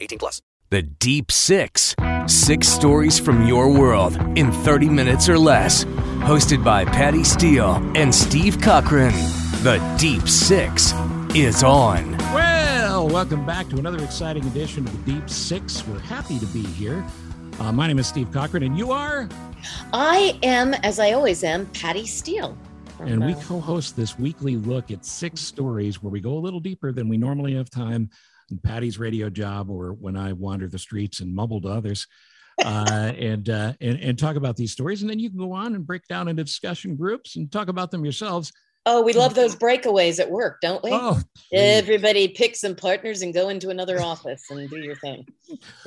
18 plus. The Deep Six. Six stories from your world in 30 minutes or less. Hosted by Patty Steele and Steve Cochran. The Deep Six is on. Well, welcome back to another exciting edition of the Deep Six. We're happy to be here. Uh, my name is Steve Cochran, and you are? I am, as I always am, Patty Steele. And we uh, co host this weekly look at six stories where we go a little deeper than we normally have time in Patty's radio job or when I wander the streets and mumble to others. uh, and, uh, and and talk about these stories, and then you can go on and break down into discussion groups and talk about them yourselves. Oh, we love those breakaways at work, don't we? Oh, Everybody pick some partners and go into another office and do your thing.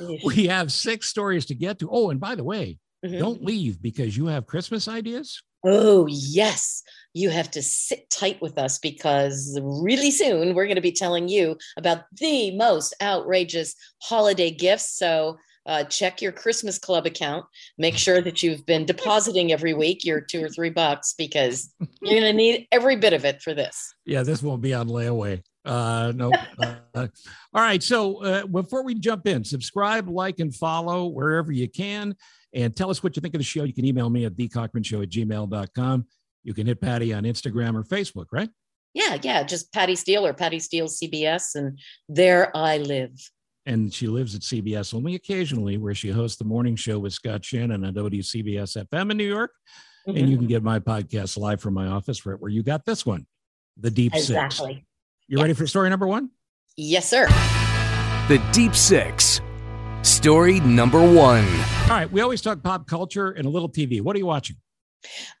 we have six stories to get to. Oh, and by the way, Mhm. don't leave because you have Christmas ideas. Oh, yes. You have to sit tight with us because really soon we're going to be telling you about the most outrageous holiday gifts. So uh, check your Christmas Club account. Make sure that you've been depositing every week your two or three bucks because you're going to need every bit of it for this. Yeah, this won't be on layaway. Uh, no. uh, all right. So uh, before we jump in, subscribe, like, and follow wherever you can. And tell us what you think of the show. You can email me at thecochranshow at gmail.com. You can hit Patty on Instagram or Facebook, right? Yeah, yeah, just Patty Steele or Patty Steele CBS, and there I live. And she lives at CBS only occasionally, where she hosts the morning show with Scott Shannon on WCBS FM in New York. And Mhm. you can get my podcast live from my office right where you got this one, The Deep Six. Exactly. You ready for story number one? Yes, sir. The Deep Six. Story number one. All right. We always talk pop culture and a little TV. What are you watching?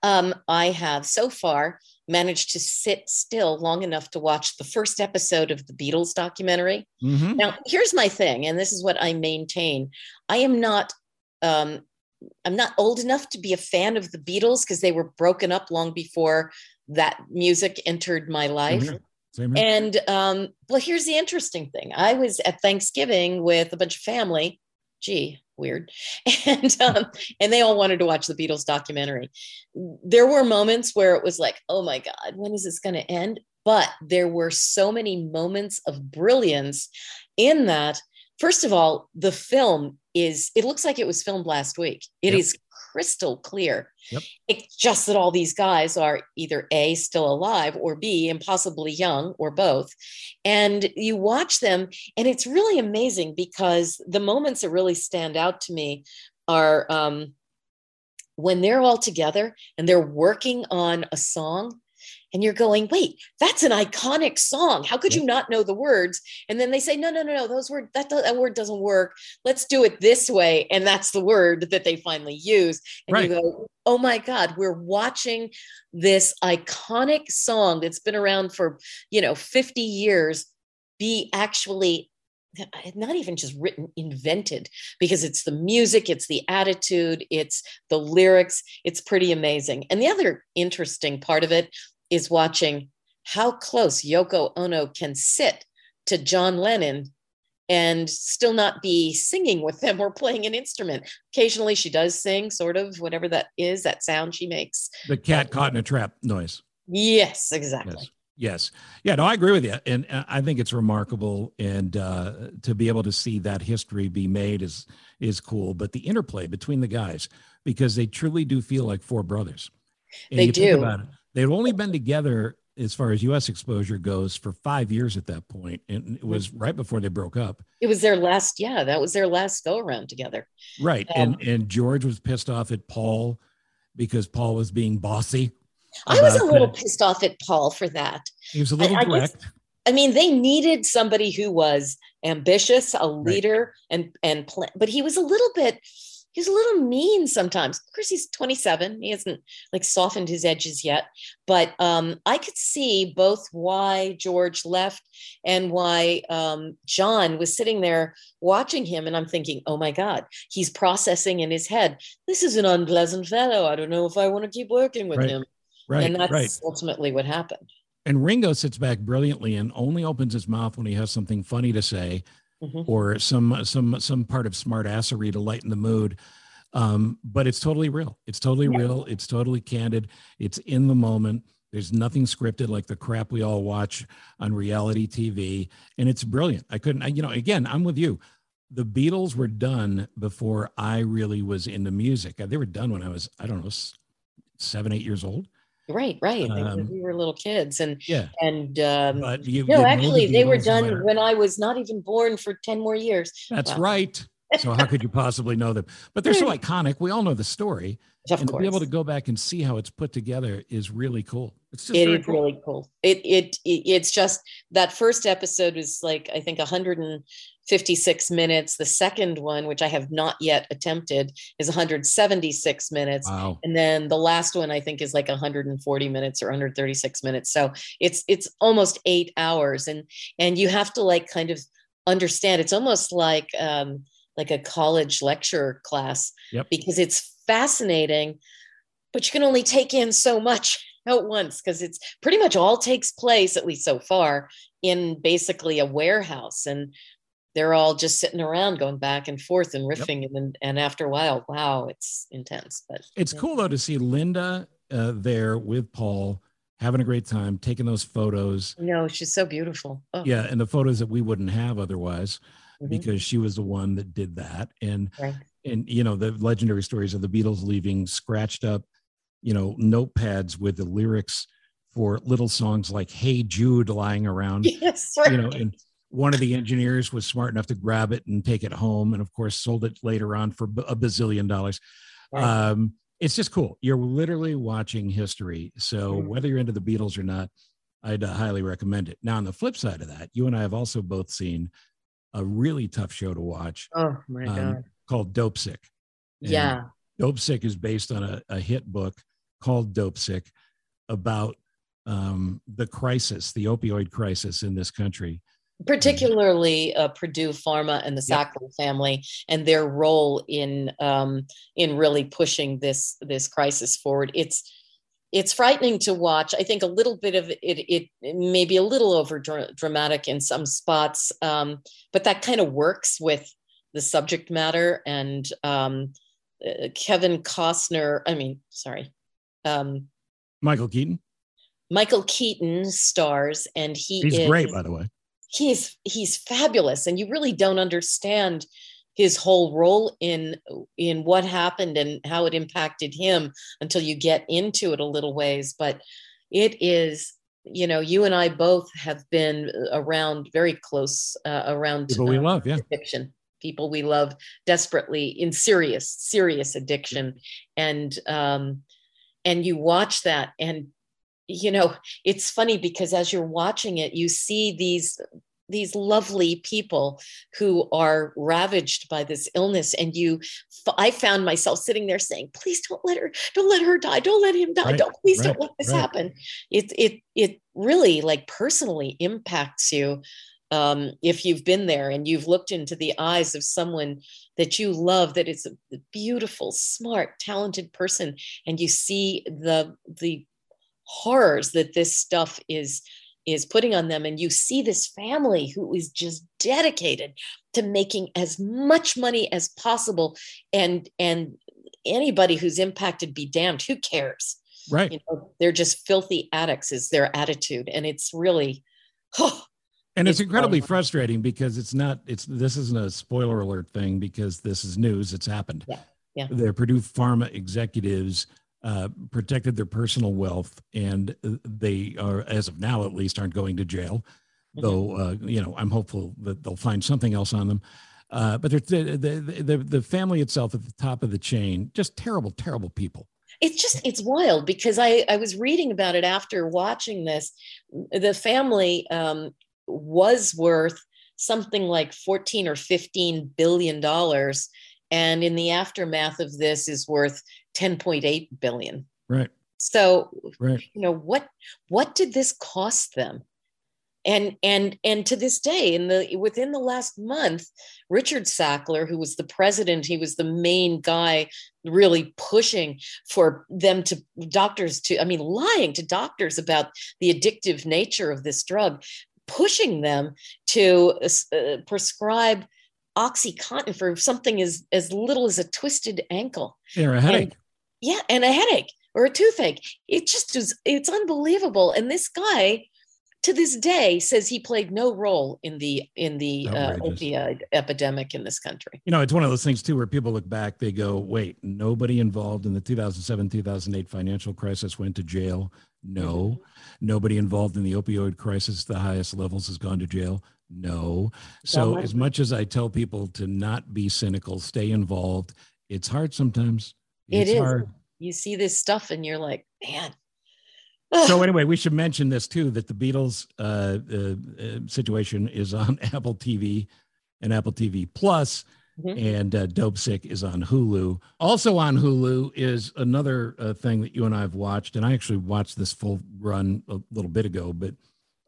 Um, I have so far managed to sit still long enough to watch the first episode of the Beatles documentary. Mhm. Now, here's my thing, and this is what I maintain. I am not um I'm not old enough to be a fan of the Beatles because they were broken up long before that music entered my life. Same. And um, well, here's the interesting thing. I was at Thanksgiving with a bunch of family. Gee, weird. And um, and they all wanted to watch the Beatles documentary. There were moments where it was like, oh my God, when is this going to end? But there were so many moments of brilliance in that. First of all, the film is, it looks like it was filmed last week. It is Yep. Crystal clear. Yep. It's just that all these guys are either A, still alive, or B, impossibly young, or both. And you watch them, and it's really amazing because the moments that really stand out to me are um, when they're all together and they're working on a song. And you're going, wait, that's an iconic song. How could you not know the words? And then they say, no, no, no, no, those words, that, that word doesn't work. Let's do it this way. And that's the word that they finally use. And Right. you go, oh my God, we're watching this iconic song that's been around for, you know, 50 years be actually not even just written, invented, because it's the music, it's the attitude, it's the lyrics. It's pretty amazing. And the other interesting part of it is watching how close Yoko Ono can sit to John Lennon and still not be singing with them or playing an instrument. Occasionally she does sing, sort of, whatever that is, that sound she makes. The cat caught in a trap noise. Yes, exactly. Yes. Yes. Yeah. No, I agree with you. And uh, I think it's remarkable. And uh, to be able to see that history be made is, is cool. But the interplay between the guys, because they truly do feel like four brothers. And They do. About it, they'd only been together as far as U.S. exposure goes for five years at that point, And it was right before they broke up. It was their last, yeah, that was their last go around together. Right. Um, and, and George was pissed off at Paul because Paul was being bossy. I was a little that. pissed off at Paul for that. He was a little I direct. I mean, they needed somebody who was ambitious, a leader, and and pl- but he was a little bit he's a little mean sometimes. Of course, he's 27. He hasn't like softened his edges yet. But um, I could see both why George left and why um, John was sitting there watching him. And I'm thinking, oh my God, he's processing in his head. This is an unpleasant fellow. I don't know if I want to keep working with Right. him. Right. and that's right. ultimately what happened. And Ringo sits back brilliantly and only opens his mouth when he has something funny to say Mhm. or some some some part of smartassery to lighten the mood. Um, but it's totally real. It's totally Yeah. real. It's totally candid. It's in the moment. There's nothing scripted like the crap we all watch on reality TV, and it's brilliant. I couldn't, I, you know, again, I'm with you. The Beatles were done before I really was into music. They were done when I was, I don't know, seven, eight years old. Right, right. Um, we were little kids, and Yeah, and um, but you, no, the actually, they were done matter- when I was not even born for ten more years. That's Wow. right. So how could you possibly know them? But they're so iconic. We all know the story, Of and to be able to go back and see how it's put together is really cool. It's just It is cool. really cool. It, it it it's just that first episode was like I think 156 minutes. The second one, which I have not yet attempted, is 176 minutes. Wow. And then the last one I think is like 140 minutes or 136 minutes. So it's it's almost eight hours, and and you have to like kind of understand. It's almost like um, like a college lecture class Yep. because it's fascinating, but you can only take in so much at once because it's pretty much all takes place at least so far in basically a warehouse and they're all just sitting around going back and forth and riffing and and after a while wow it's intense but It's yeah. cool though to see Linda uh, there with Paul having a great time, taking those photos. no she's so beautiful oh, Yeah, and the photos that we wouldn't have otherwise mhm, because she was the one that did that. And right. and you know the legendary stories of the Beatles leaving scratched up, you know, notepads with the lyrics for little songs like "Hey Jude" lying around. yes right. you know, and one of the engineers was smart enough to grab it and take it home, and of course sold it later on for a bazillion dollars. Um, it's just cool. You're literally watching history. So Mhm. whether you're into the Beatles or not, I'd uh, highly recommend it. Now, on the flip side of that, you and I have also both seen a really tough show to watch oh my um, god called Dopesick. And yeah Dopesick is based on a, a hit book called Dopesick about um, the crisis, the opioid crisis in this country. Particularly uh, Purdue Pharma and the Yep. Sackler family and their role in um, in really pushing this this crisis forward. It's it's frightening to watch. I think a little bit of it it, it may be a little over dra- dramatic in some spots, um, but that kind of works with the subject matter. And um, uh, Kevin Costner, I mean, sorry. Um, Michael Keaton. Michael Keaton stars, and he He's is, great, by the way. He's he's fabulous and you really don't understand his whole role in in what happened and how it impacted him until you get into it a little ways. But it is you know you and i both have been around very close uh, around People we uh, love, yeah. addiction. People we love desperately in serious serious addiction. And um and you watch that and you know it's funny because as you're watching it you see these these lovely people who are ravaged by this illness. And you i found myself sitting there saying please don't let her don't let her die. Don't let him die. Right, don't please right, don't let this right. happen. It it it really like personally impacts you um, if you've been there and you've looked into the eyes of someone that you love that is a beautiful smart talented person and you see the the horrors that this stuff is is putting on them. And you see this family who is just dedicated to making as much money as possible. And and anybody who's impacted be damned. Who cares? Right. you know they're just filthy addicts is their attitude. And it's really oh, and it's it's incredibly fun. frustrating because it's not it's this isn't a spoiler alert thing because this is news. It's happened. Yeah, yeah. the purdue pharma executives uh, protected their personal wealth and uh, they are as of now at least aren't going to jail Mhm. though uh, you know i'm hopeful that they'll find something else on them. Uh, but they're, the, the, the, the family itself at the top of the chain just terrible terrible people. It's just it's wild because i i was reading about it after watching this. The family um was worth something like 14 or 15 billion dollars and in the aftermath of this is worth 10.8 billion. Right. So, Right. you know, what what did this cost them? And and and to this day, in the within the last month, Richard Sackler, who was the president, he was the main guy really pushing for them to doctors to, I mean, lying to doctors about the addictive nature of this drug, pushing them to uh, prescribe oxycontin for something as as little as a twisted ankle Or a headache. Yeah and a headache or a toothache it just is it's unbelievable and this guy to this day says he played no role in the in the uh, opioid epidemic in this country you know, it's one of those things too where people look back, they go, wait, nobody involved in the 2007 2008 financial crisis went to jail. No. Nobody involved in the opioid crisis, the highest levels, has gone to jail. No. So, as much as I tell people to not be cynical, stay involved, it's hard sometimes. It It's hard. you see this stuff and you're like man So anyway, we should mention this too that the Beatles uh, uh, uh, situation is on Apple TV and Apple TV Plus, Mhm. and uh, Dopesick is on Hulu. Also on Hulu is another uh, thing that you and I have watched, and I actually watched this full run a little bit ago, but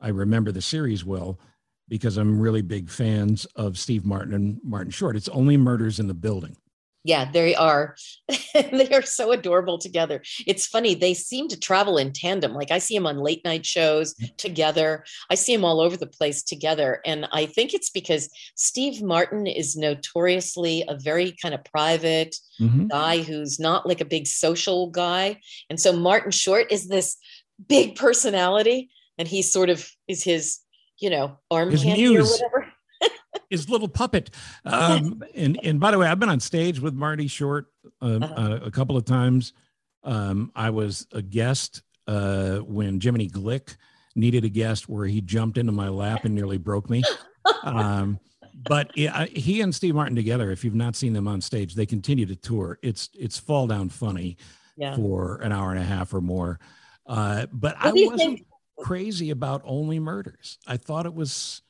I remember the series well because I'm really big fans of Steve Martin and Martin Short. It's only Murders in the Building. Yeah they are. They are so adorable together. It's funny they seem to travel in tandem. Like i see them on late night shows together. I see them all over the place together. And i think it's because steve martin is notoriously a very kind of private Mhm. guy who's not like a big social guy. And so Martin Short is this big personality, and he sort of is his, you know, arm His candy or whatever. His little puppet. Um, and and by the way, I've been on stage with Marty Short uh, Uh-huh. uh, a couple of times. Um, I was a guest uh, when Jiminy Glick needed a guest where he jumped into my lap and nearly broke me. Um, but yeah, I- he and Steve Martin together, if you've not seen them on stage, they continue to tour. It's it's fall down funny Yeah. for an hour and a half or more. Uh, but I What you wasn't think? crazy about only murders. I thought it was.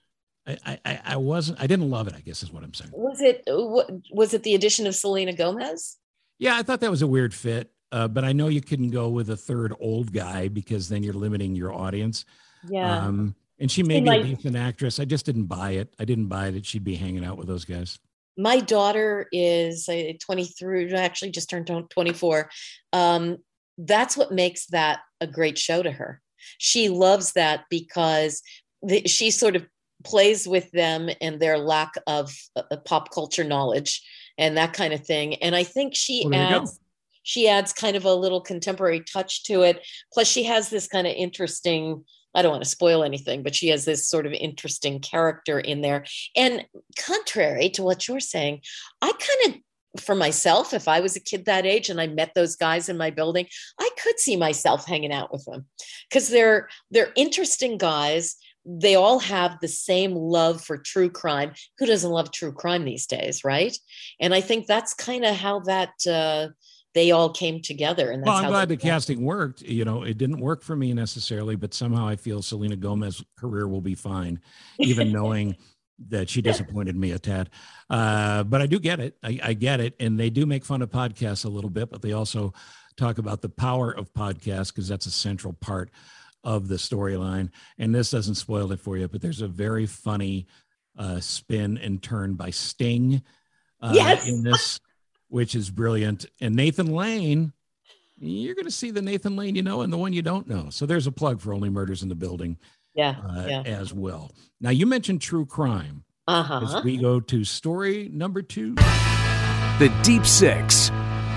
I, I- I, wasn't. I didn't love it. I guess is what I'm saying. Was it was it the addition of Selena Gomez? Yeah, I thought that was a weird fit. Uh, but I know you couldn't go with a third old guy because then you're limiting your audience. Yeah. Um, and she may be a decent actress. I just didn't buy it. I didn't buy that she'd be hanging out with those guys. My daughter is uh, 23, actually just turned 24. Um, that's what makes that a great show to her. She loves that because the, she sort of plays with them and their lack of uh, pop culture knowledge and that kind of thing. And I think she Well, there you go. adds she adds kind of a little contemporary touch to it. Plus, she has this kind of interesting. I don't want to spoil anything, but she has this sort of interesting character in there. And contrary to what you're saying, I kind of, for myself, if I was a kid that age and I met those guys in my building, I could see myself hanging out with them because they're they're interesting guys. They all have the same love for true crime. Who doesn't love true crime these days, right? And I think that's kind of how that uh, they all came together. And that's Well, I'm how glad the casting worked. You know, it didn't work for me necessarily, but somehow I feel Selena Gomez's career will be fine, even knowing that she disappointed me a tad. Uh, but I do get it. I, I get it. And they do make fun of podcasts a little bit, but they also talk about the power of podcasts because that's a central part of the storyline. And this doesn't spoil it for you, but there's a very funny uh, spin and turn by Sting uh, Yes. in this, which is brilliant. And Nathan Lane, you're going to see the Nathan Lane you know and the one you don't know. So there's a plug for Only Murders in the Building yeah, uh, yeah. as well. Now, you mentioned true crime Uh as huh. we go to story number two. The Deep Six,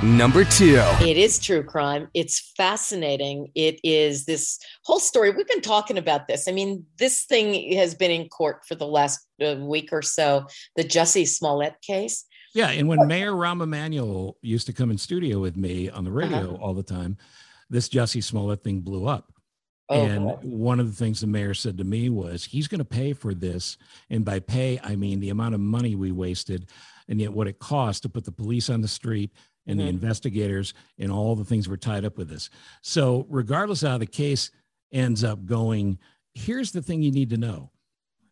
number two. It is true crime. It's fascinating. It is this whole story. We've been talking about this. I mean, this thing has been in court for the last uh, week or so. The Jussie Smollett case. Yeah, and when Mayor Rahm Emanuel used to come in studio with me on the Uh-huh. radio all the time, this Jussie Smollett thing blew up. Oh, and boy. one of the things the mayor said to me was he's going to pay for this. And by pay, I mean the amount of money we wasted and yet what it cost to put the police on the street and the Mhm. investigators and all the things were tied up with this. So, regardless of how the case ends up going, here's the thing you need to know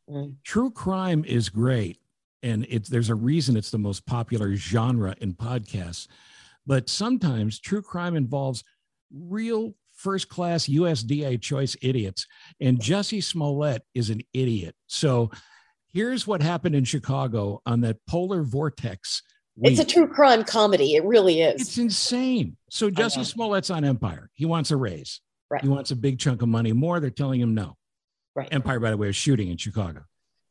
Mm. true crime is great and it's there's a reason it's the most popular genre in podcasts. But sometimes true crime involves real first class USDA choice idiots, and Jussie Smollett is an idiot. So here's what happened in Chicago on that polar vortex. It's a true crime comedy. It really is. It's insane. So. Jussie Smollett's on Empire. He wants a raise. Right. He wants a big chunk of money more. They're telling him no. right. Empire, by the way, is shooting in Chicago.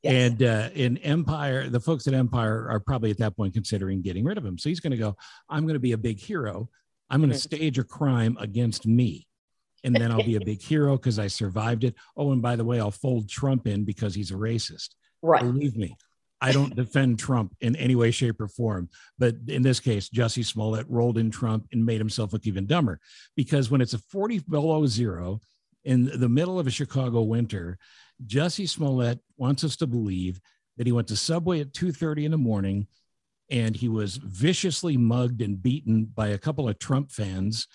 Yes. And uh, in Empire, the folks at Empire are probably at that point considering getting rid of him. So he's going to go, I'm going to be a big hero. I'm going to Mhm. stage a crime against me. And then I'll be a big hero because I survived it. Oh, and by the way, I'll fold Trump in because he's a racist. right. Believe me, I don't defend Trump in any way, shape, or form. But in this case, Jussie Smollett rolled in Trump and made himself look even dumber because when it's a 40 below zero in the middle of a Chicago winter, Jussie Smollett wants us to believe that he went to Subway at 2:30 in the morning and he was viciously mugged and beaten by a couple of Trump fans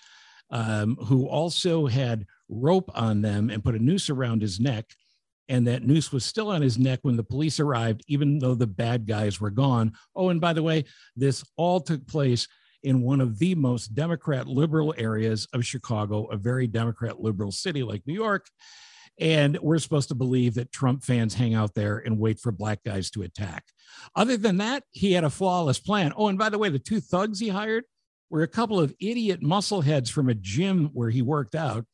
um, who also had rope on them and put a noose around his neck. And that noose was still on his neck when the police arrived, even though the bad guys were gone. Oh, and by the way, this all took place in one of the most Democrat liberal areas of Chicago, a very Democrat liberal city like New York. And we're supposed to believe that Trump fans hang out there and wait for black guys to attack. Other than that, he had a flawless plan. Oh, and by the way, the two thugs he hired were a couple of idiot muscleheads from a gym where he worked out.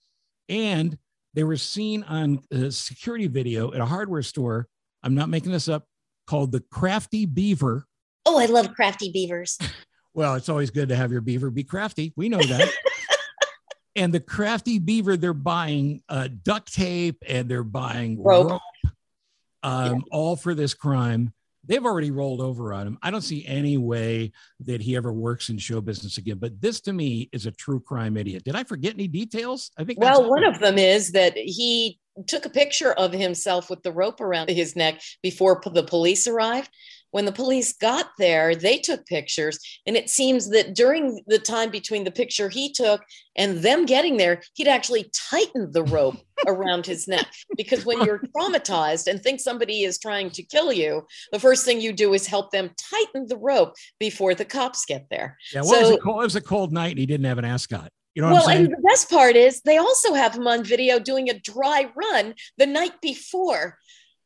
And they were seen on a security video at a hardware store. I'm not making this up, called the Crafty Beaver. Oh, I love crafty beavers. Well, it's always good to have your beaver be crafty. We know that. and the crafty beaver, they're buying uh, duct tape and they're buying Rope. rope, um, all for this crime. They've already rolled over on him. I don't see any way that he ever works in show business again. But this to me is a true crime idiot. Did I forget any details? I think. Well, one of them is that he took a picture of himself with the rope around his neck before the police arrived. When the police got there, they took pictures. And it seems that during the time between the picture he took and them getting there, he'd actually tightened the rope around his neck. Because when you're traumatized and think somebody is trying to kill you, the first thing you do is help them tighten the rope before the cops get there. Yeah, well, it, was a cold, it was a cold night and he didn't have an ascot. You know well, and the best part is they also have him on video doing a dry run the night before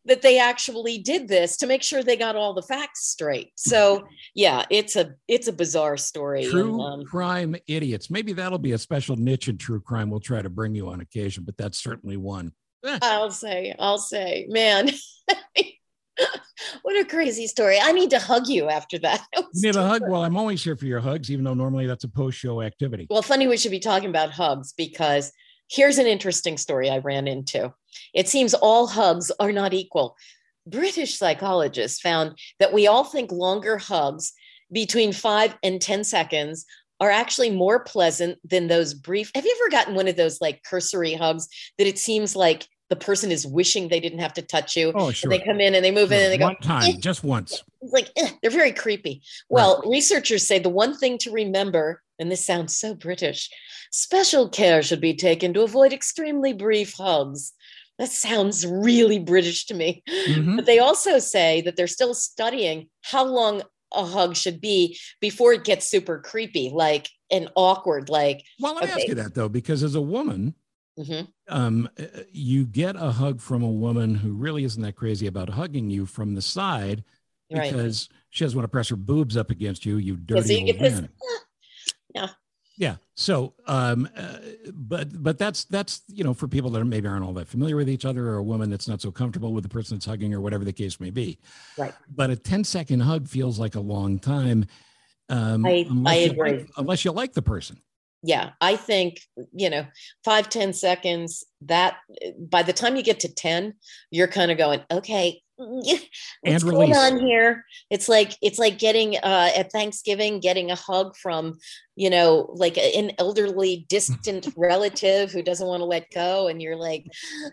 that they actually did this to make sure they got all the facts straight. So yeah, it's a it's a bizarre story. and, True um, crime idiots. Maybe that'll be a special niche in true crime. We'll try to bring you on occasion, but that's certainly one. Eh, I'll say, I'll say, man, what a crazy story. I need to hug you after that. That you need a hug? Well, I'm always here for your hugs, even though normally that's a post-show activity. Well, funny we should be talking about hugs because here's an interesting story I ran into. It seems all hugs are not equal. British psychologists found that we all think longer hugs between five and 10 seconds are actually more pleasant than those brief. Have you ever gotten one of those like cursory hugs that it seems like the person is wishing they didn't have to touch you? Oh, sure. And they come in and they move in and they go, one time, just once. it's like eh, they're very creepy. Well, researchers say the one thing to remember, and this sounds so British, special care should be taken to avoid extremely brief hugs. That sounds really British to me. Mhm. But they also say that they're still studying how long a hug should be before it gets super creepy, like and awkward. Like, Well, let me ask you that though, because as a woman, mhm. um, uh, you get a hug from a woman who really isn't that crazy about hugging you from the side right? because she doesn't want to press her boobs up against you, you dirty Yeah, so you old get this. "Ah." Yeah. Yeah. So, um, uh, but but that's that's you know for people that maybe aren't all that familiar with each other, or a woman that's not so comfortable with the person that's hugging, or whatever the case may be. Right. But a 10 second hug feels like a long time. Um, I- unless I you agree. like- unless you like the person. yeah i think you know five ten seconds that by the time you get to 10 you're kind of going okay what's And going release. on here it's like it's like getting uh at thanksgiving getting a hug from you know like an elderly distant relative who doesn't want to let go and you're like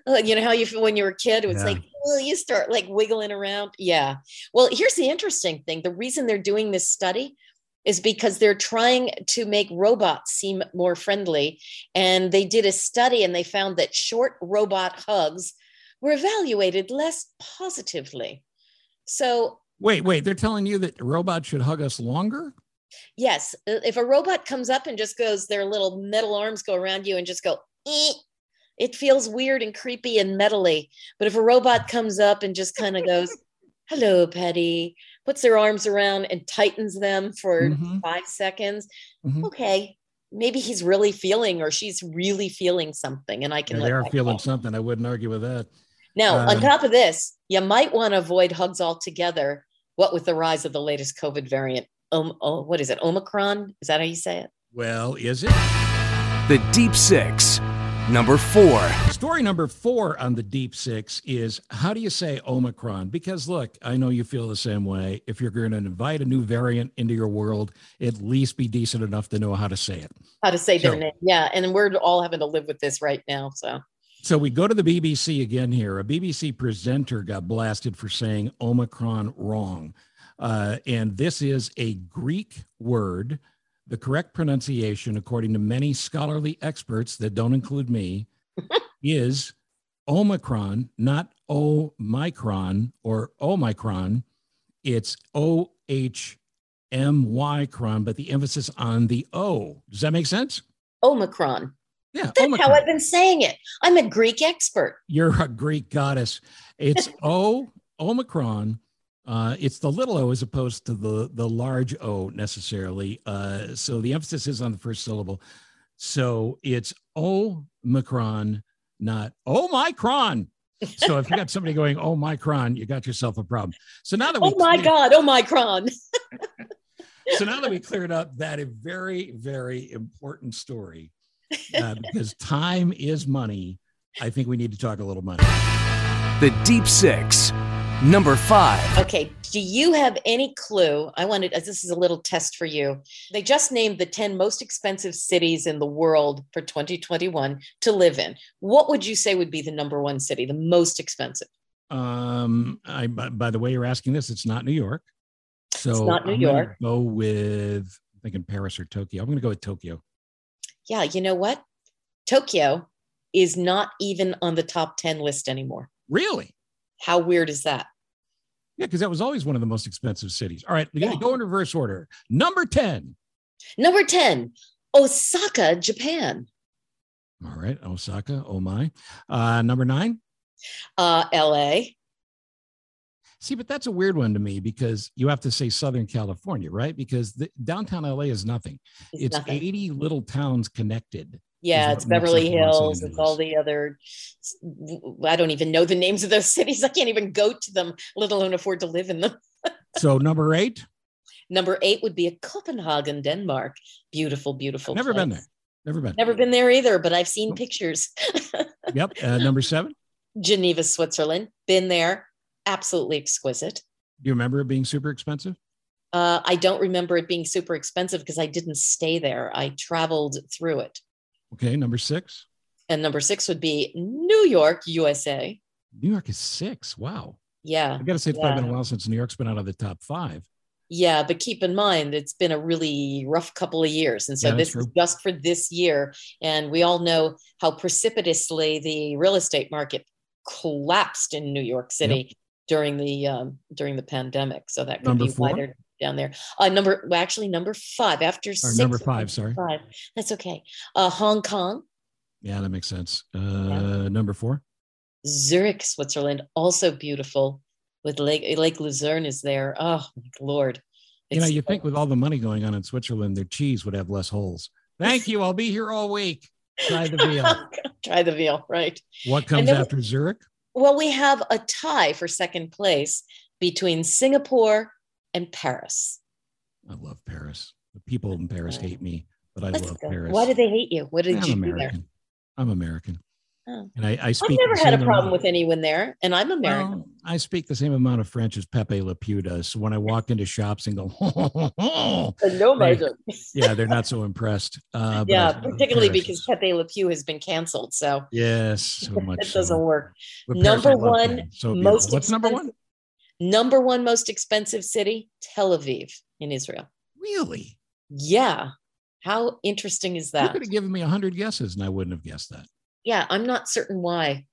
uh, you know how you feel when you were a kid it was Yeah. like oh, you start like wiggling around yeah well here's the interesting thing the reason they're doing this study is because they're trying to make robots seem more friendly. And they did a study and they found that short robot hugs were evaluated less positively. So Wait, wait. They're telling you that robots should hug us longer? Yes. If a robot comes up and just goes, their little metal arms go around you and just go, "Eh," it feels weird and creepy and metally. But if a robot comes up and just kind of goes, hello, Petty, puts their arms around and tightens them for Mhm. five seconds, Mhm. okay, maybe he's really feeling or she's really feeling something. And I can Yeah, they are feeling go. something. I wouldn't argue with that. Now, on Uh, top of this, you might want to avoid hugs altogether. What with the rise of the latest COVID variant? Um, oh, what is it? Omicron? Is that how you say it? Well, is it? The Deep Six. Number four. Story number four on the Deep Six is how do you say Omicron? Because look, I know you feel the same way. If you're going to invite a new variant into your world, at least be decent enough to know how to say it. How to say their name? Yeah, and we're all having to live with this right now. So So we go to the BBC again here. A BBC presenter got blasted for saying Omicron wrong. Uh, and this is a Greek word. The correct pronunciation, according to many scholarly experts that don't include me, is Omicron, not Omicron or Omicron. It's O H M Y cron, but the emphasis on the O. Does that make sense? Omicron. Yeah. That's Omicron. how I've been saying it. I'm a Greek expert. You're a Greek goddess. It's O Omicron. Uh, it's the little O as opposed to the the large O necessarily. Uh, so the emphasis is on the first syllable. So it's Omicron, not Omicron. So if you got somebody going Omicron, you got yourself a problem. So now that we Oh my cleared- God, Omicron. so now that we cleared up that a very very important story, uh, because time is money. I think we need to talk a little money. The Deep Six. Number five. Okay, do you have any clue? I wanted this is a little test for you. They just named the 10 most expensive cities in the world for 2021 to live in. What would you say would be the number one city, the most expensive? Um, I by, by the way you're asking this, it's not New York. So not New I'm York. Go with I'm thinking Paris or Tokyo. I'm going to go with Tokyo. Yeah, you know what? Tokyo is not even on the top 10 list anymore. Really? How weird is that? Yeah, because that was always one of the most expensive cities. All right, we got to Yeah. go in reverse order. Number ten. Number 10, Osaka, Japan. All right, Osaka. Oh my. Uh, number nine. Uh, LA. See, but that's a weird one to me because you have to say Southern California, right? Because the, downtown LA is nothing. is It's nothing. 80 little towns connected. Yeah, it's Beverly Hills. It's all the other. I don't even know the names of those cities. I can't even go to them, let alone afford to live in them. So number eight. Number eight would be a Copenhagen, Denmark. Beautiful, beautiful. Never been there. Never been. Never been there either, but I've seen Nope. pictures. Yep. Uh, number seven. Geneva, Switzerland. Been there. Absolutely exquisite. Do you remember it being super expensive? Uh, I don't remember it being super expensive because I didn't stay there. I traveled through it. Okay. Number six. And number six would be New York, USA. New York is six. Wow. Yeah. I got to say, it's probably been a while since New York's been out of the top five. Yeah, but keep in mind it's been a really rough couple of years. And so Yeah, this is just for this year. And we all know how precipitously the real estate market collapsed in New York City during the um, during the pandemic. So that could Number be why they're down there. Uh, number well, actually number five after Or six. number five, sorry. Five. That's okay. Uh, Hong Kong, Yeah, that makes sense. Uh, Number four. Zurich, Switzerland, also beautiful. With Lake Lake Luzerne is there. Oh my lord. you know, It's- you think with all the money going on in Switzerland, their cheese would have less holes. Thank you. I'll be here all week. Try the veal. Try the veal, right? What comes after Zurich? Well, we have a tie for second place between Singapore and Paris. I love Paris. The people in Paris hate me, but I Let's love go. Paris. Why do they hate you? What did I'm you do there? American. I'm American. Oh. And I, I I've never had a problem amount- with anyone there, and I'm American. Well, I speak the same amount of French as Pepe Le Pew does. So when I walk into shops and go, no, yeah, they're not so impressed. Uh, yeah, particularly because Pepe Le Pew has been canceled, so yes, so much. it doesn't so. work. But Number love one So most What's number one? Number one most expensive city, Tel Aviv in Israel. Really? Yeah, how interesting is that? You could have given me a hundred guesses, and I wouldn't have guessed that. Yeah, I'm not certain why.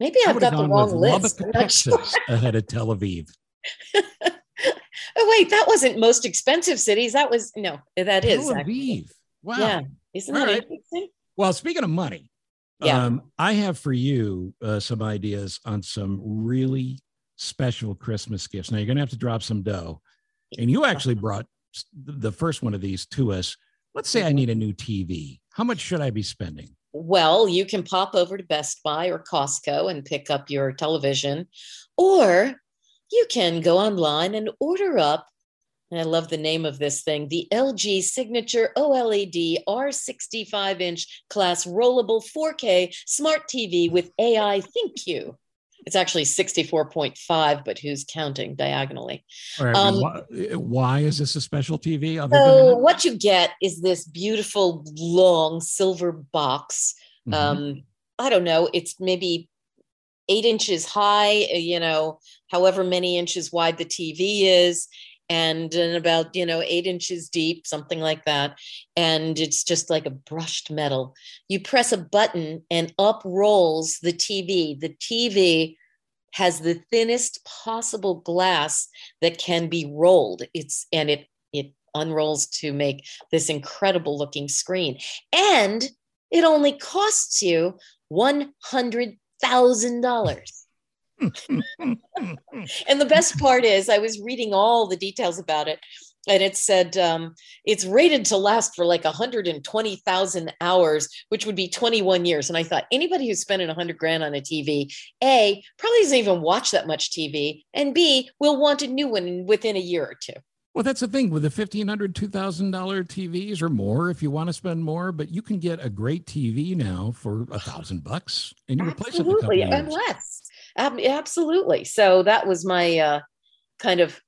Maybe I've got the wrong list. Lubbock, sure. Ahead of Tel Aviv. oh wait, that wasn't most expensive cities. That was no, that is Tel actually. Aviv. Wow. Yeah, isn't All that right. interesting? Well, speaking of money, Yeah. um, I have for you uh, some ideas on some really special Christmas gifts. Now you're going to have to drop some dough, and you actually brought the first one of these to us. Let's say I need a new TV. How much should I be spending? Well, you can pop over to Best Buy or Costco and pick up your television, or you can go online and order up. And I love the name of this thing the LG Signature OLED R65 inch class rollable 4K smart TV with AI ThinQ. It's actually 64.5, but who's counting diagonally? All right, Um, why, why is this a special TV? So, what you get is this beautiful long silver box Mhm. um i don't know it's maybe eight inches high uh, you know however many inches wide the tv is and, and about you know eight inches deep something like that. And it's just like a brushed metal. You press a button and up rolls the tv the tv has the thinnest possible glass that can be rolled. It's and it it unrolls to make this incredible looking screen. And it only costs you $100,000. And the best part is, I was reading all the details about it, and it said um, it's rated to last for like 120,000 hours, which would be 21 years. And I thought anybody who's spending 100 grand on a TV, A, probably doesn't even watch that much TV, and B, will want a new one within a year or two. Well, that's the thing with the $1,500, $2,000 TVs or more if you want to spend more, but you can get a great TV now for a thousand bucks and you replace it in a couple Absolutely, and less. Ab- absolutely. So that was my uh, kind of.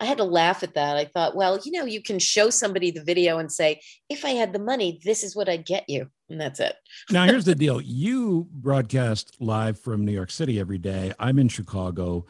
I had to laugh at that. I thought, well, you know, you can show somebody the video and say, if I had the money, this is what I'd get you, and that's it. now, here's the deal you broadcast live from New York City every day. I'm in Chicago,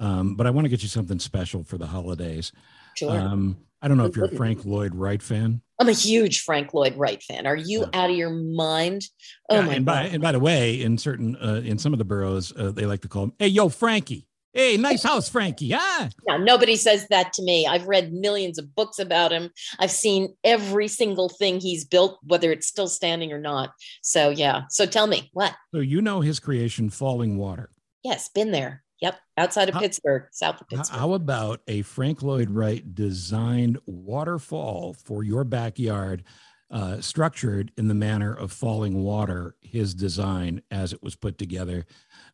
um, but I want to get you something special for the holidays. Sure. Um, I don't know if you're a? Frank Lloyd Wright fan. I'm a huge Frank Lloyd Wright fan. Are you Yeah. out of your mind? Oh Yeah, my and by god! and by the way, in certain uh, in some of the boroughs, uh, they like to call him, "Hey, yo, Frankie. Hey, nice house, Frankie. Ah, No, nobody says that to me. I've read millions of books about him. I've seen every single thing he's built, whether it's still standing or not. So yeah. So tell me what? so you know his creation, Fallingwater. Yes, been there. Yep, outside of How- Pittsburgh, south of Pittsburgh. How about a Frank Lloyd Wright designed waterfall for your backyard, uh, structured in the manner of falling water? His design as it was put together.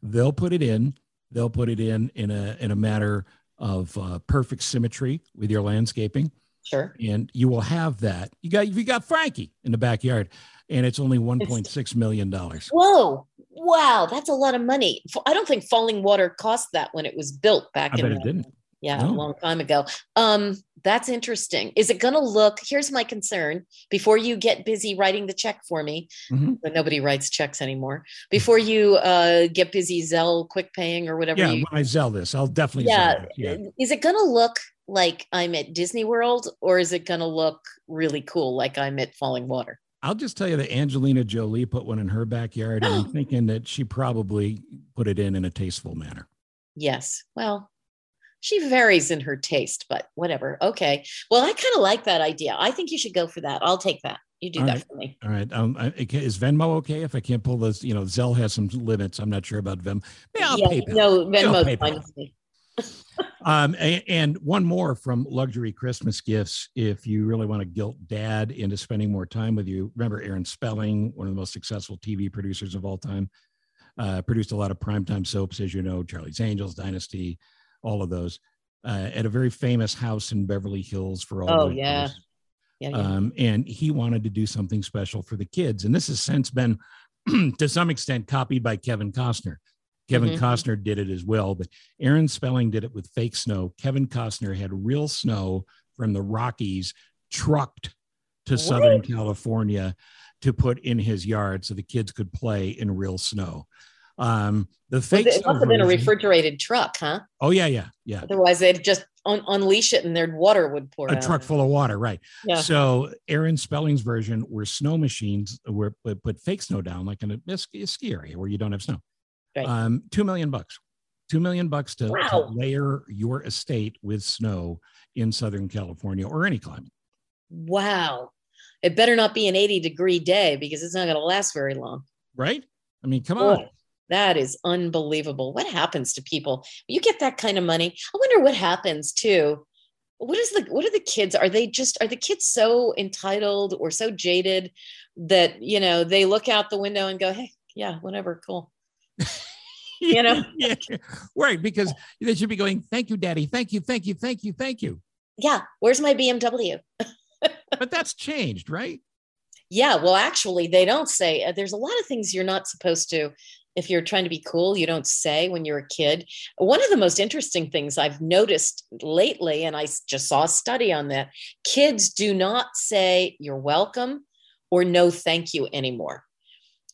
They'll put it in. They'll put it in in a in a matter of uh, perfect symmetry with your landscaping, Sure. and you will have that. You got you got Frankie in the backyard, and it's only one point six million dollars. Whoa. Wow, that's a lot of money. I don't think Fallingwater cost that when it was built back I in bet it didn't. yeah, No. a long time ago. Um, that's interesting. Is it going to look? Here's my concern. Before you get busy writing the check for me, Mhm. but nobody writes checks anymore. Before you uh, get busy Zelle quick paying or whatever. Yeah, you, when I sell this, I'll definitely yeah. Yeah. Is it going to look like I'm at Disney World, or is it going to look really cool, like I'm at Fallingwater? I'll just tell you that Angelina Jolie put one in her backyard, and I'm thinking that she probably put it in in a tasteful manner. Yes. Well, she varies in her taste, but whatever. Okay. Well, I kind of like that idea. I think you should go for that. I'll take that. You do All that right. for me. All right. Um, I, is Venmo okay if I can't pull this, You know, Zelle has some limits. I'm not sure about Venmo. Yeah, I'll yeah, PayPal. no, I'll Venmo's PayPal. fine with me. Um, and one more from luxury Christmas gifts. If you really want to guilt dad into spending more time with you, remember Aaron Spelling, one of the most successful TV producers of all time, uh, produced a lot of primetime soaps, as you know, Charlie's Angels, Dynasty, all of those. Uh, at a very famous house in Beverly Hills for all. Oh, yeah. years. Yeah, yeah. Um, and he wanted to do something special for the kids. And this has since been, to some extent, copied by Kevin Costner. Kevin Mhm. Costner did it as well, but Aaron Spelling did it with fake snow. Kevin Costner had real snow from the Rockies trucked to Southern California to put in his yard so the kids could play in real snow. Um, the fake it, it snow must have been a refrigerated truck, huh? Oh yeah, yeah, yeah. Otherwise, they'd just un- unleash it and their water would pour A out. truck full of water, right? Yeah. So Aaron Spelling's version were snow machines where put, put fake snow down, like in a a ski area where you don't have snow. Right. Um, two million bucks. Two million bucks to, to layer your estate with snow in Southern California or any climate. Wow. It better not be an 80 degree day because it's not going to last very long. Right? I mean, come on. That is unbelievable. What happens to people? You get that kind of money. I wonder what happens too. What is the what are the kids? Are they just are the kids so entitled or so jaded that you know they look out the window and go, Hey, yeah, whatever, cool. You know? yeah, right. Because they should be going, thank you, daddy. Thank you, thank you, thank you, thank you. Yeah, where's my BMW? But that's changed, right? Yeah, well, actually, they don't say. uh, There's a lot of things you're not supposed to, if you're trying to be cool, you don't say when you're a kid. One of the most interesting things I've noticed lately, and I just saw a study on that kids do not say you're welcome or no thank you anymore.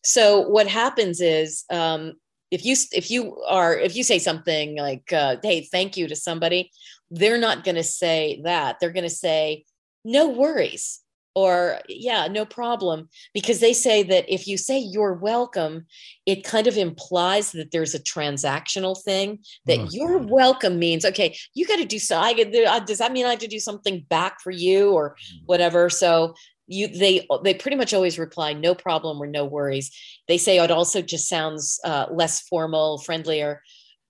So what happens is, um, if you if you are if you say something like uh, "Hey, thank you" to somebody, they're not going to say that. They're going to say, "No worries." or yeah no problem because they say that if you say you're welcome it kind of implies that there's a transactional thing that Oh, you're God. welcome means okay you got to do so I get does that mean I have to do something back for you or whatever so you they they pretty much always reply no problem or no worries they say it also just sounds uh, less formal friendlier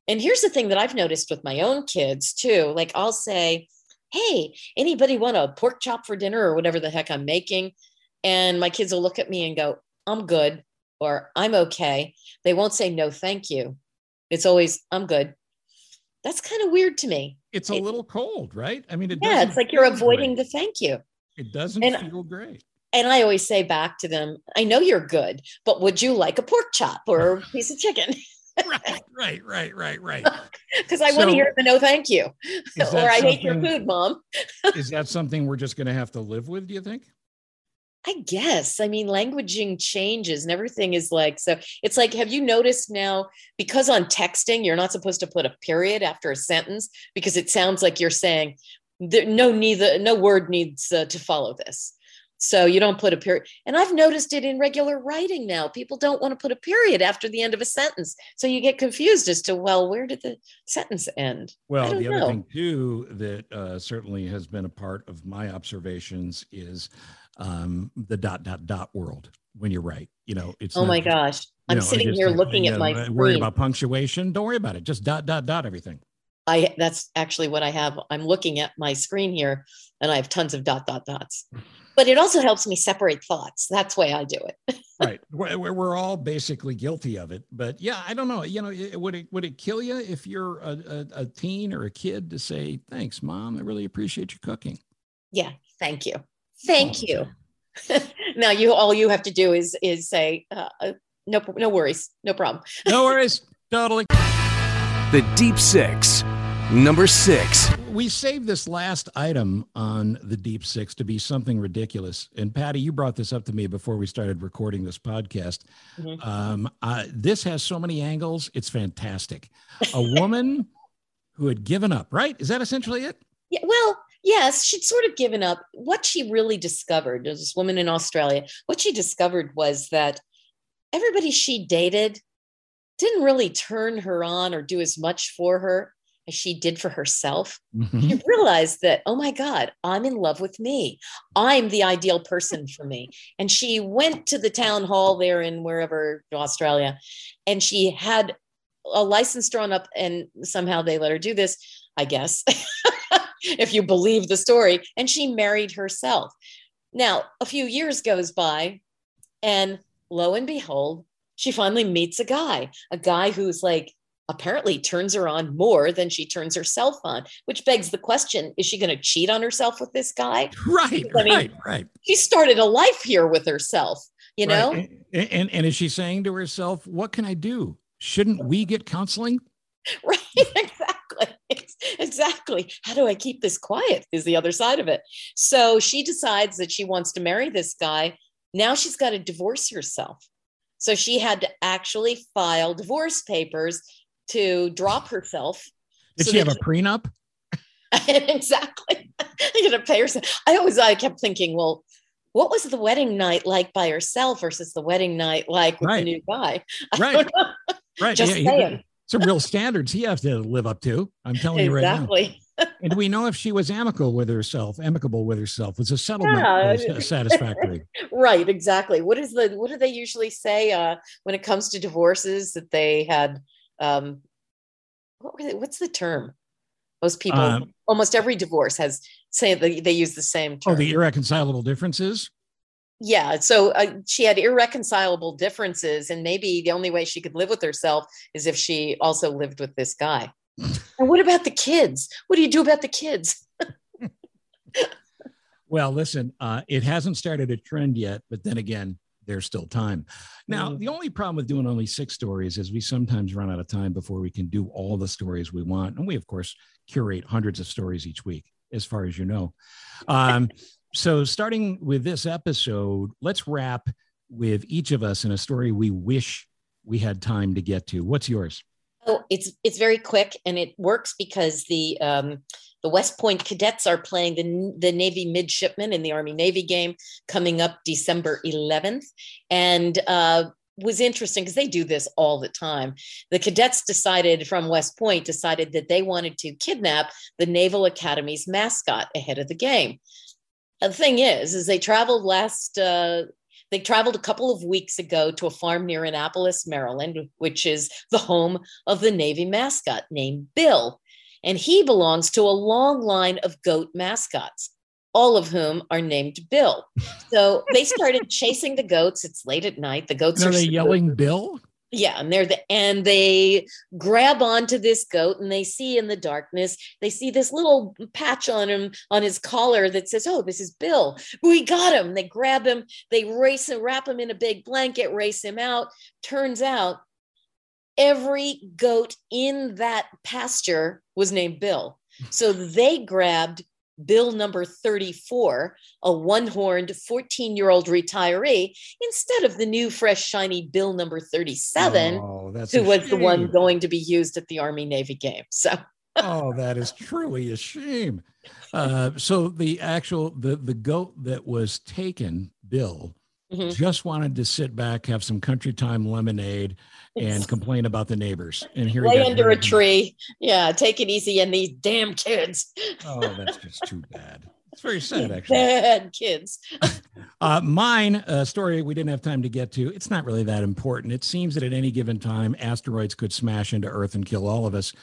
and here's the thing that I've noticed with my own kids too like I'll say hey, anybody want a pork chop for dinner or whatever the heck I'm making? And my kids will look at me and go, I'm good or I'm okay. They won't say no, thank you. It's always, I'm good. That's kind of weird to me. It's a It- little cold, right? I mean, it Yeah, it's like you're avoiding the thank you. It doesn't and- feel great. And I always say back to them, I know you're good, but would you like a pork chop or a piece of chicken? right, right, right, right, right. Because I want to hear the no thank you. Or I hate your food, mom. Is that something we're just going to have to live with? Do you think? I guess. I mean, languaging changes and everything is like so. It's like, have you noticed now? Because on texting, you're not supposed to put a period after a sentence because it sounds like you're saying there, no neither no word needs uh, to follow this. So you don't put a period. And I've noticed it in regular writing now. People don't want to put a period after the end of a sentence. So you get confused as to well, where did the sentence end? Well, the other thing too that uh, certainly has been a part of my observations is um, the dot dot dot world. When you're right, you know, it's Oh my just, gosh. I'm know, sitting here looking at my Worry about punctuation. Don't worry about it. Just dot dot dot everything. I that's actually what I have. I'm looking at my screen here and I have tons of dot dot dots. But it also helps me separate thoughts. That's why I do it. right we're, we're- we're all basically guilty of it but yeah i don't know you know it- would it would it kill you if you're a, a, a teen or a kid to say thanks mom i really appreciate your cooking Yeah, thank you. Thank Oh, you. now you all you have to do is is say uh, uh, no no worries, no problem. no worries totally The Deep Six. Number six. we saved this last item on the deep six to be something ridiculous and patty you brought this up to me before we started recording this podcast Mhm. um, uh, this has so many angles it's fantastic a woman who had given up right is that essentially it Yeah, well, yes, she'd sort of given up. What she really discovered, there's this woman in Australia, what she discovered was that everybody she dated didn't really turn her on or do as much for her as she did for herself. Mhm. She realized that, oh my God, I'm in love with me. I'm the ideal person for me. And she went to the town hall there in wherever, Australia, and she had a license drawn up, and somehow they let her do this, I guess, if you believe the story. And she married herself. Now, a few years goes by, and lo and behold, she finally meets a guy, a guy who's like, apparently turns her on more than she turns herself on, which begs the question is she going to cheat on herself with this guy? right I mean, right right She started a life here with herself, you know? Right. And, and and is she saying to herself, "What can I do? Shouldn't we get counseling?" Right, exactly. Exactly. How do I keep this quiet? Is the other side of it. So she decides that she wants to marry this guy. Now she's got to divorce herself. So she had to actually file divorce papers to drop herself. Did So she have a prenup? exactly. You're gonna pay herself. I always I kept thinking, well, what was the wedding night like by herself versus the wedding night like with Right. the new guy? I Right. know. Right. Just he- saying. Some real standards he has to live up to. I'm telling you right now. exactly. And do we know if she was amicable with herself? Amicable with herself? Was a settlement Yeah. satisfactory? right, exactly. What is the what do they usually say uh, when it comes to divorces that they had? Um, what were what's the term? Most people, Um, almost every divorce has say they, they use the same term. Oh, the irreconcilable differences. yeah. So uh, she had irreconcilable differences, and maybe the only way she could live with herself is if she also lived with this guy. and what about the kids? What do you do about the kids? Well, listen, uh, it hasn't started a trend yet, but then again, there's still time. Now, Mm. the only problem with doing only six stories is we sometimes run out of time before we can do all the stories we want. And we, of course, curate hundreds of stories each week, as far as you know. Um, so, starting with this episode, let's wrap with each of us in a story we wish we had time to get to. What's yours? Oh, it's it's very quick and it works because the um, the West Point cadets are playing the the Navy midshipmen in the Army Navy game coming up December 11th, and uh, was interesting because they do this all the time. The cadets decided from West Point decided that they wanted to kidnap the Naval Academy's mascot ahead of the game. The thing is, is they traveled last. Uh, they traveled a couple of weeks ago to a farm near Annapolis, Maryland, which is the home of the Navy mascot named Bill. And he belongs to a long line of goat mascots, all of whom are named Bill. So they started chasing the goats. It's late at night. The goats Are are they yelling Bill? yeah, and they're the and they grab onto this goat and they see in the darkness, they see this little patch on him on his collar that says, Oh, this is Bill. We got him. They grab him, they race and wrap him in a big blanket, race him out. Turns out every goat in that pasture was named Bill. So they grabbed Bill number 34, a one horned 14 year old retiree, instead of the new, fresh, shiny Bill number 37, Oh, that's who was the one going to be used at the Army Navy game. So, oh, that is truly a shame. Uh, so the actual the the goat that was taken, Bill, mhm. just wanted to sit back, have some country time lemonade, and complain about the neighbors. And here he lay under a tree. Yeah, take it easy. And these damn kids, Oh, that's just too bad. It's very sad, actually. bad kids. Uh, mine, a story we didn't have time to get to. It's not really that important. It seems that at any given time, asteroids could smash into Earth and kill all of us.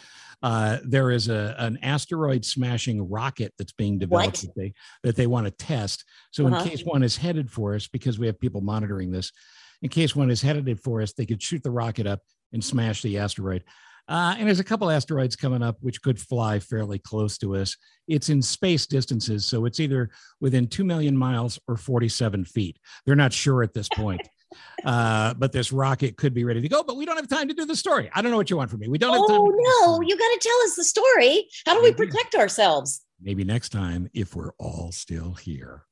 Uh, there is a an asteroid smashing rocket that's being developed that they that they want to test. So Uh-huh. in case one is headed for us, because we have people monitoring this, in case one is headed for us, they could shoot the rocket up and smash the asteroid. Uh, and there's a couple asteroids coming up which could fly fairly close to us. It's in space distances, so it's either within 2 million miles or 47 feet. They're not sure at this point. Uh, but this rocket could be ready to go, but we don't have time to do the story. I don't know what you want from me. We don't have time. Oh, no, you got to tell us the story. How do we Mhm. protect ourselves? Maybe next time if we're all still here.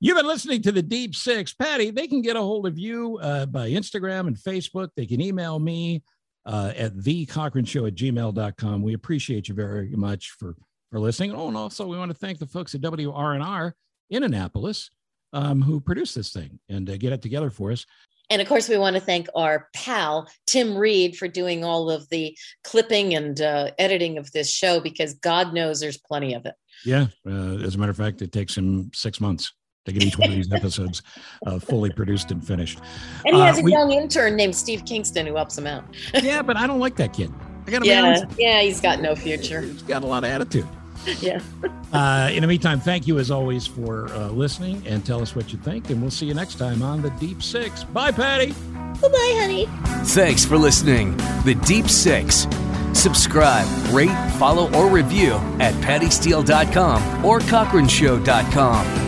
You've been listening to the Deep Six. Patty, they can get a hold of you uh, by Instagram and Facebook. They can email me uh, at the Cochran Show at gmail.com. We appreciate you very much for, for listening. Oh, and also we want to thank the folks at WRNR in Annapolis um, who produced this thing and uh, get it together for us. And of course, we want to thank our pal, Tim Reed, for doing all of the clipping and uh, editing of this show because God knows there's plenty of it. Yeah. Uh, as a matter of fact, it takes him six months to get each one of these episodes uh, fully produced and finished. And he Uh, has a we- young intern named Steve Kingston who helps him out. yeah, but I don't like that kid. I got Yeah, yeah, he's got no future. He's got a lot of attitude. Yeah. Uh, in the meantime, thank you as always for uh, listening and tell us what you think. And we'll see you next time on the Deep Six. Bye, Patty. Bye bye, honey. Thanks for listening. The Deep Six. Subscribe, rate, follow, or review at pattysteele.com or cochranshow.com.